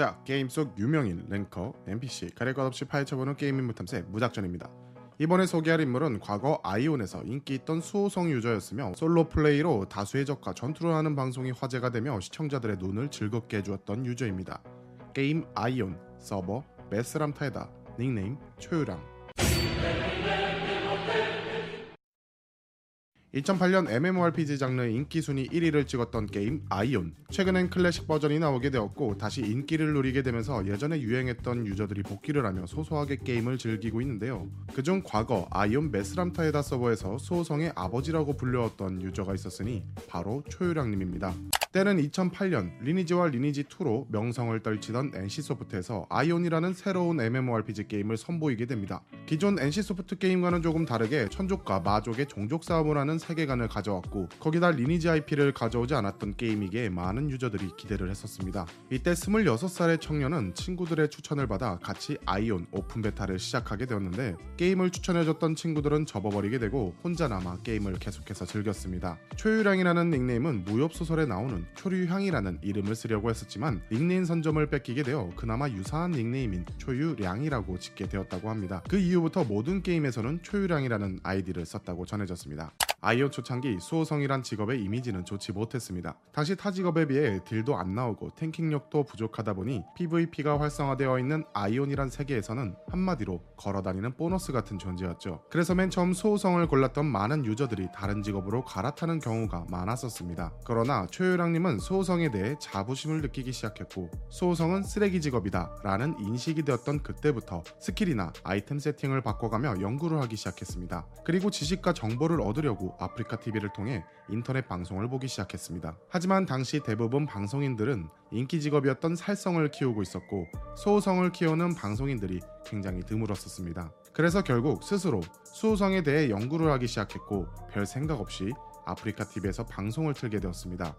자, 게임 속 유명인, 랭커, NPC, 가릴 것 없이 파헤쳐보는 게임 인물 탐색 무작전입니다. 이번에 소개할 인물은 과거 아이온에서 인기 있던 수호성 유저였으며 솔로 플레이로 다수의 적과 전투를 하는 방송이 화제가 되며 시청자들의 눈을 즐겁게 해주었던 유저입니다. 게임 아이온, 서버, 메스람타에다, 닉네임 초유량 2008년 MMORPG 장르 인기 순위 1위를 찍었던 게임 아이온. 최근엔 클래식 버전이 나오게 되었고 다시 인기를 누리게 되면서 예전에 유행했던 유저들이 복귀를 하며 소소하게 게임을 즐기고 있는데요. 그중 과거 아이온 메스람타에다 서버에서 수호성의 아버지라고 불려왔던 유저가 있었으니 바로 초유량님입니다. 때는 2008년 리니지와 리니지2로 명성을 떨치던 NC소프트에서 아이온이라는 새로운 MMORPG 게임을 선보이게 됩니다. 기존 NC소프트 게임과는 조금 다르게 천족과 마족의 종족 싸움을 하는 세계관을 가져왔고 거기다 리니지 IP를 가져오지 않았던 게임이기에 많은 유저들이 기대를 했었습니다. 이때 26살의 청년은 친구들의 추천을 받아 같이 아이온 오픈 베타를 시작하게 되었는데 게임을 추천해줬던 친구들은 접어버리게 되고 혼자 남아 게임을 계속해서 즐겼습니다. 초유량이라는 닉네임은 무협소설에 나오는 초류향이라는 이름을 쓰려고 했었지만 닉네임 선점을 뺏기게 되어 그나마 유사한 닉네임인 초유량이라고 짓게 되었다고 합니다. 그 이후부터 모든 게임에서는 초유량이라는 아이디를 썼다고 전해졌습니다. 아이온 초창기 수호성이란 직업의 이미지는 좋지 못했습니다. 당시 타 직업에 비해 딜도 안 나오고 탱킹력도 부족하다 보니 PVP가 활성화되어 있는 아이온이란 세계에서는 한마디로 걸어다니는 보너스 같은 존재였죠. 그래서 맨 처음 수호성을 골랐던 많은 유저들이 다른 직업으로 갈아타는 경우가 많았었습니다. 그러나 초유량님은 수호성에 대해 자부심을 느끼기 시작했고 수호성은 쓰레기 직업이다 라는 인식이 되었던 그때부터 스킬이나 아이템 세팅을 바꿔가며 연구를 하기 시작했습니다. 그리고 지식과 정보를 얻으려고 아프리카 TV를 통해 인터넷 방송을 보기 시작했습니다. 하지만 당시 대부분 방송인들은 인기 직업이었던 살성을 키우고 있었고 소호성을 키우는 방송인들이 굉장히 드물었었습니다. 그래서 결국 스스로 수호성에 대해 연구를 하기 시작했고 별 생각 없이 아프리카 TV에서 방송을 틀게 되었습니다.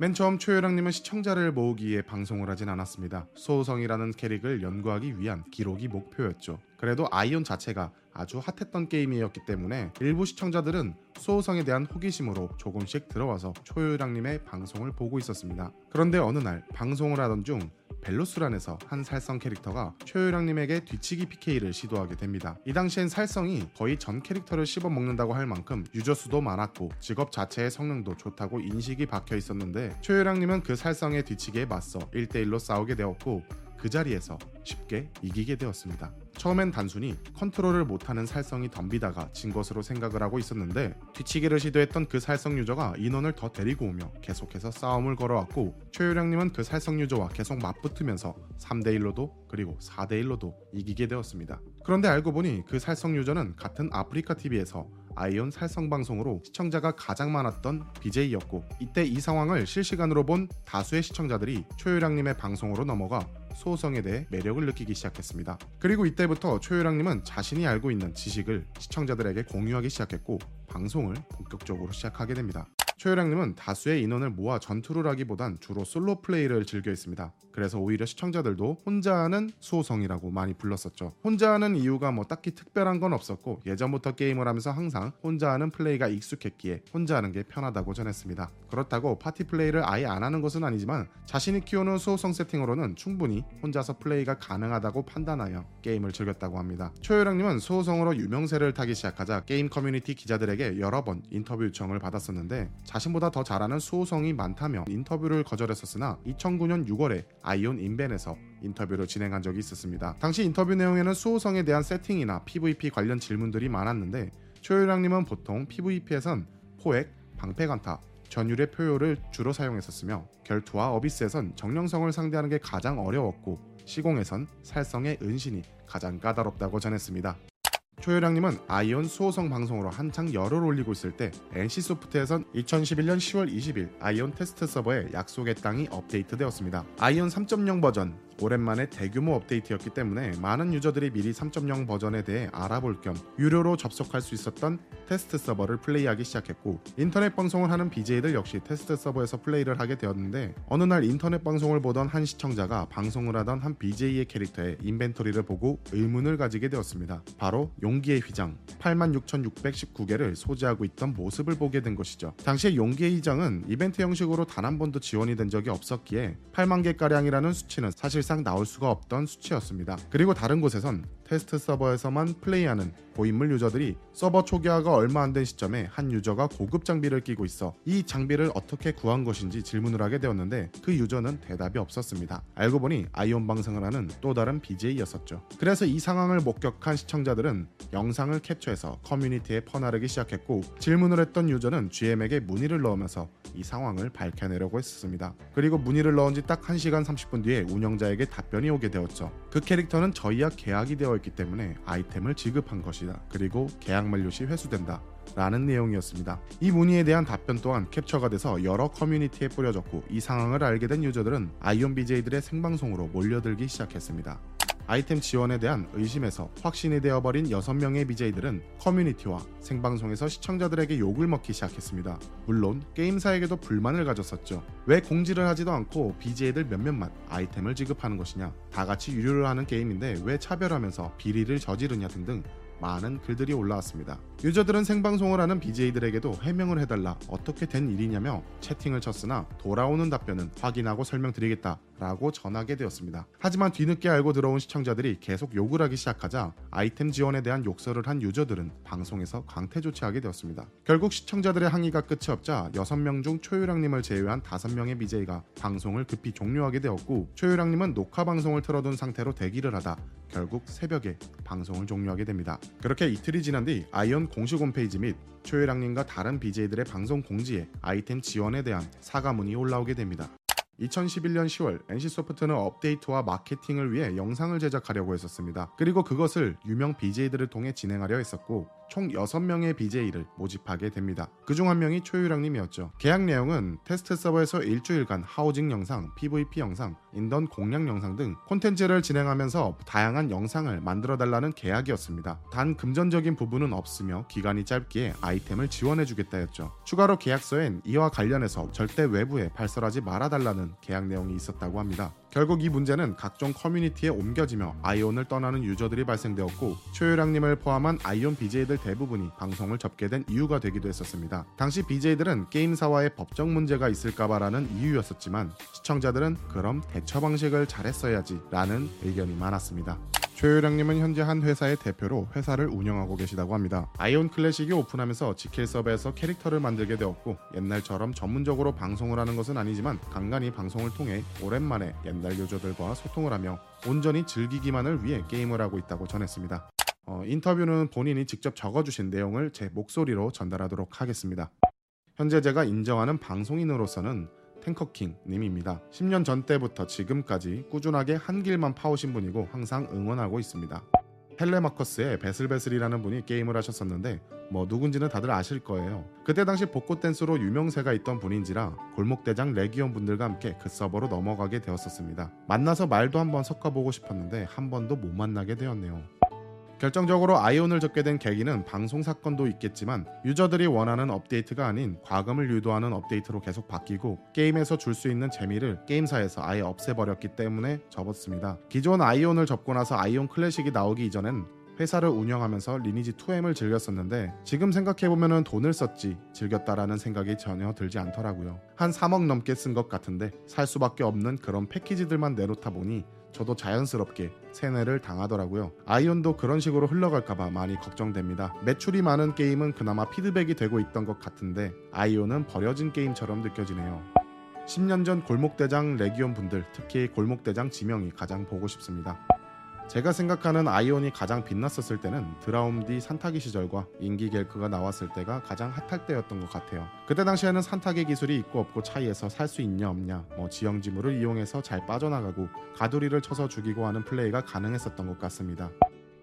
맨 처음 초요랑님은 시청자를 모으기 위해 방송을 하진 않았습니다. 소호성이라는 캐릭을 연구하기 위한 기록이 목표였죠. 그래도 아이온 자체가 아주 핫했던 게임이었기 때문에 일부 시청자들은 소호성에 대한 호기심으로 조금씩 들어와서 초요랑님의 방송을 보고 있었습니다. 그런데 어느 날 방송을 하던 중 벨루스란에서 한 살성 캐릭터가 초유량님에게 뒤치기 PK를 시도하게 됩니다. 이 당시엔 살성이 거의 전 캐릭터를 씹어먹는다고 할 만큼 유저 수도 많았고 직업 자체의 성능도 좋다고 인식이 박혀 있었는데 초유량님은 그 살성의 뒤치기에 맞서 1대1로 싸우게 되었고 그 자리에서 쉽게 이기게 되었습니다. 처음엔 단순히 컨트롤을 못하는 살성이 덤비다가 진 것으로 생각을 하고 있었는데 뒤치기를 시도했던 그 살성 유저가 인원을 더 데리고 오며 계속해서 싸움을 걸어왔고 초유량님은 그 살성 유저와 계속 맞붙으면서 3대1로도 그리고 4대1로도 이기게 되었습니다. 그런데 알고 보니 그 살성 유저는 같은 아프리카 TV에서 아이온 살성 방송으로 시청자가 가장 많았던 BJ였고 이때 이 상황을 실시간으로 본 다수의 시청자들이 초유량님의 방송으로 넘어가 수호성에 대해 매력을 느끼기 시작했습니다. 그리고 이때부터 초유량님은 자신이 알고 있는 지식을 시청자들에게 공유하기 시작했고 방송을 본격적으로 시작하게 됩니다. 초유량님은 다수의 인원을 모아 전투를 하기보단 주로 솔로 플레이를 즐겨 했습니다. 그래서 오히려 시청자들도 혼자 하는 수호성이라고 많이 불렀었죠. 혼자 하는 이유가 뭐 딱히 특별한 건 없었고 예전부터 게임을 하면서 항상 혼자 하는 플레이가 익숙했기에 혼자 하는 게 편하다고 전했습니다. 그렇다고 파티 플레이를 아예 안 하는 것은 아니지만 자신이 키우는 수호성 세팅으로는 충분히 혼자서 플레이가 가능하다고 판단하여 게임을 즐겼다고 합니다. 초유량님은 수호성으로 유명세를 타기 시작하자 게임 커뮤니티 기자들에게 여러 번 인터뷰 요청을 받았었는데 자신보다 더 잘하는 수호성이 많다며 인터뷰를 거절했었으나 2009년 6월에 아이온 인벤에서 인터뷰를 진행한 적이 있었습니다. 당시 인터뷰 내용에는 수호성에 대한 세팅이나 PVP 관련 질문들이 많았는데 초유량님은 보통 PVP에선 포획, 방패강타, 전율의 포효를 주로 사용했었으며 결투와 어비스에선 정령성을 상대하는 게 가장 어려웠고 시공에선 살성의 은신이 가장 까다롭다고 전했습니다. 초유량님은 아이온 수호성 방송으로 한창 열을 올리고 있을 때 NC소프트에선 2011년 10월 20일 아이온 테스트 서버에 약속의 땅이 업데이트되었습니다. 아이온 3.0 버전 오랜만에 대규모 업데이트였기 때문에 많은 유저들이 미리 3.0 버전에 대해 알아볼 겸 유료로 접속할 수 있었던 테스트 서버를 플레이하기 시작했고 인터넷 방송을 하는 BJ들 역시 테스트 서버에서 플레이를 하게 되었는데 어느 날 인터넷 방송을 보던 한 시청자가 방송을 하던 한 BJ의 캐릭터의 인벤토리를 보고 의문을 가지게 되었습니다. 바로 용기의 휘장 86,619개를 소지하고 있던 모습을 보게 된 것이죠. 당시에 용기의 휘장은 이벤트 형식으로 단 한 번도 지원이 된 적이 없었기에 8만 개가량이라는 수치는 사실 상 나올 수가 없던 수치였습니다. 그리고 다른 곳에선 테스트 서버에서만 플레이하는 고인물 유저들이 서버 초기화가 얼마 안 된 시점에 한 유저가 고급 장비를 끼고 있어 이 장비를 어떻게 구한 것인지 질문을 하게 되었는데 그 유저는 대답이 없었습니다. 알고 보니 아이온 방송을 하는 또 다른 BJ였었죠. 그래서 이 상황을 목격한 시청자들은 영상을 캡처해서 커뮤니티에 퍼나르기 시작했고 질문을 했던 유저는 GM에게 문의를 넣으면서 이 상황을 밝혀내려고 했습니다. 그리고 문의를 넣은 지 딱 1시간 30분 뒤에 운영자에게 답변이 오게 되었죠. 그 캐릭터는 저희와 계약이 되어 있기 때문에 아이템을 지급한 것이다. 그리고 계약 만료 시 회수된다. 라는 내용이었습니다. 이 문의에 대한 답변 또한 캡처가 돼서 여러 커뮤니티에 뿌려졌고 이 상황을 알게 된 유저들은 아이온 BJ들의 생방송으로 몰려들기 시작했습니다. 아이템 지원에 대한 의심에서 확신이 되어버린 6명의 BJ들은 커뮤니티와 생방송에서 시청자들에게 욕을 먹기 시작했습니다. 물론 게임사에게도 불만을 가졌었죠. 왜 공지를 하지도 않고 BJ들 몇몇만 아이템을 지급하는 것이냐. 다 같이 유료를 하는 게임인데 왜 차별하면서 비리를 저지르냐 등등 많은 글들이 올라왔습니다. 유저들은 생방송을 하는 BJ들에게도 해명을 해달라 어떻게 된 일이냐며 채팅을 쳤으나 돌아오는 답변은 확인하고 설명드리겠다 라고 전하게 되었습니다. 하지만 뒤늦게 알고 들어온 시청자들이 계속 욕을 하기 시작하자 아이템 지원에 대한 욕설을 한 유저들은 방송에서 강퇴 조치하게 되었습니다. 결국 시청자들의 항의가 끝이 없자 6명 중 초유랑님을 제외한 5명의 BJ가 방송을 급히 종료하게 되었고 초유랑님은 녹화 방송을 틀어둔 상태로 대기를 하다 결국 새벽에 방송을 종료하게 됩니다. 그렇게 이틀이 지난 뒤 아이온 공식 홈페이지 및 초유랑님과 다른 BJ들의 방송 공지에 아이템 지원에 대한 사과문이 올라오게 됩니다. 2011년 10월 NC소프트는 업데이트와 마케팅을 위해 영상을 제작하려고 했었습니다. 그리고 그것을 유명 BJ들을 통해 진행하려 했었고 총 6명의 BJ를 모집하게 됩니다. 그중 한 명이 초유랑님이었죠. 계약 내용은 테스트 서버에서 일주일간 하우징 영상, PVP 영상, 인던 공략 영상 등 콘텐츠를 진행하면서 다양한 영상을 만들어 달라는 계약이었습니다. 단 금전적인 부분은 없으며 기간이 짧기에 아이템을 지원해 주겠다 였죠. 추가로 계약서엔 이와 관련해서 절대 외부에 발설하지 말아 달라는 계약 내용이 있었다고 합니다. 결국 이 문제는 각종 커뮤니티에 옮겨지며 아이온을 떠나는 유저들이 발생되었고 초유랑님을 포함한 아이온 BJ들 대부분이 방송을 접게 된 이유가 되기도 했었습니다. 당시 BJ들은 게임사와의 법적 문제가 있을까봐라는 이유였었지만 시청자들은 그럼 대처 방식을 잘했어야지 라는 의견이 많았습니다. 최유량님은 현재 한 회사의 대표로 회사를 운영하고 계시다고 합니다. 아이온 클래식이 오픈하면서 지킬 서버에서 캐릭터를 만들게 되었고 옛날처럼 전문적으로 방송을 하는 것은 아니지만 간간히 방송을 통해 오랜만에 옛날 유저들과 소통을 하며 온전히 즐기기만을 위해 게임을 하고 있다고 전했습니다. 어, 인터뷰는 본인이 직접 적어주신 내용을 제 목소리로 전달하도록 하겠습니다. 현재 제가 인정하는 방송인으로서는 탱커킹 님입니다. 10년 전 때부터 지금까지 꾸준하게 한 길만 파오신 분이고 항상 응원하고 있습니다. 헬레마커스의 베슬베슬이라는 분이 게임을 하셨었는데 뭐 누군지는 다들 아실 거예요. 그때 당시 복고 댄스로 유명세가 있던 분인지라 골목대장 레기온 분들과 함께 그 서버로 넘어가게 되었었습니다. 만나서 말도 한번 섞어보고 싶었는데 한 번도 못 만나게 되었네요. 결정적으로 아이온을 접게 된 계기는 방송 사건도 있겠지만 유저들이 원하는 업데이트가 아닌 과금을 유도하는 업데이트로 계속 바뀌고 게임에서 줄 수 있는 재미를 게임사에서 아예 없애버렸기 때문에 접었습니다. 기존 아이온을 접고 나서 아이온 클래식이 나오기 이전엔 회사를 운영하면서 리니지 2M을 즐겼었는데 지금 생각해보면 돈을 썼지 즐겼다라는 생각이 전혀 들지 않더라고요. 한 3억 넘게 쓴 것 같은데 살 수밖에 없는 그런 패키지들만 내놓다 보니 저도 자연스럽게 세뇌를 당하더라고요. 아이온도 그런 식으로 흘러갈까봐 많이 걱정됩니다. 매출이 많은 게임은 그나마 피드백이 되고 있던 것 같은데 아이온은 버려진 게임처럼 느껴지네요. 10년 전 골목대장 레기온 분들, 특히 골목대장 지명이 가장 보고 싶습니다. 제가 생각하는 아이온이 가장 빛났었을 때는 드라움디 산타기 시절과 인기 겔크가 나왔을 때가 가장 핫할 때였던 것 같아요. 그때 당시에는 산타기 기술이 있고 없고 차이에서 살 수 있냐 없냐, 뭐 지형 지물을 이용해서 잘 빠져나가고 가두리를 쳐서 죽이고 하는 플레이가 가능했었던 것 같습니다.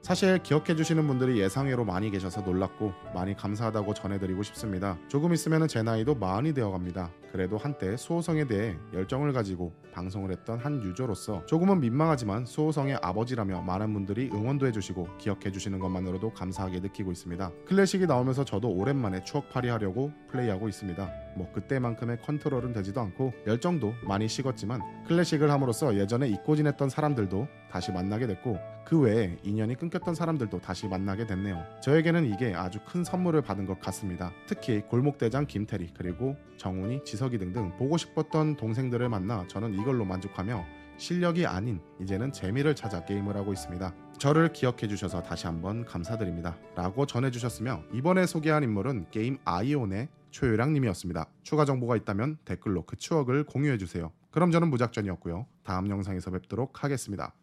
사실 기억해 주시는 분들이 예상외로 많이 계셔서 놀랐고 많이 감사하다고 전해드리고 싶습니다. 조금 있으면 제 나이도 마흔이 되어갑니다. 그래도 한때 수호성에 대해 열정을 가지고 방송을 했던 한 유저로서 조금은 민망하지만 수호성의 아버지라며 많은 분들이 응원도 해주시고 기억해 주시는 것만으로도 감사하게 느끼고 있습니다. 클래식이 나오면서 저도 오랜만에 추억팔이 하려고 플레이하고 있습니다. 뭐 그때만큼의 컨트롤은 되지도 않고 열정도 많이 식었지만 클래식을 함으로써 예전에 잊고 지냈던 사람들도 다시 만나게 됐고 그 외에 인연이 끊겼던 사람들도 다시 만나게 됐네요. 저에게는 이게 아주 큰 선물을 받은 것 같습니다. 특히 골목대장 김태리 그리고 정훈이 지석이 등등 보고 싶었던 동생들을 만나 저는 이걸로 만족하며 실력이 아닌 이제는 재미를 찾아 게임을 하고 있습니다. 저를 기억해 주셔서 다시 한번 감사드립니다. 라고 전해 주셨으며 이번에 소개한 인물은 게임 아이온의 최유랑 님이었습니다. 추가 정보가 있다면 댓글로 그 추억을 공유해 주세요. 그럼 저는 무작전이었고요. 다음 영상에서 뵙도록 하겠습니다.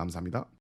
감사합니다.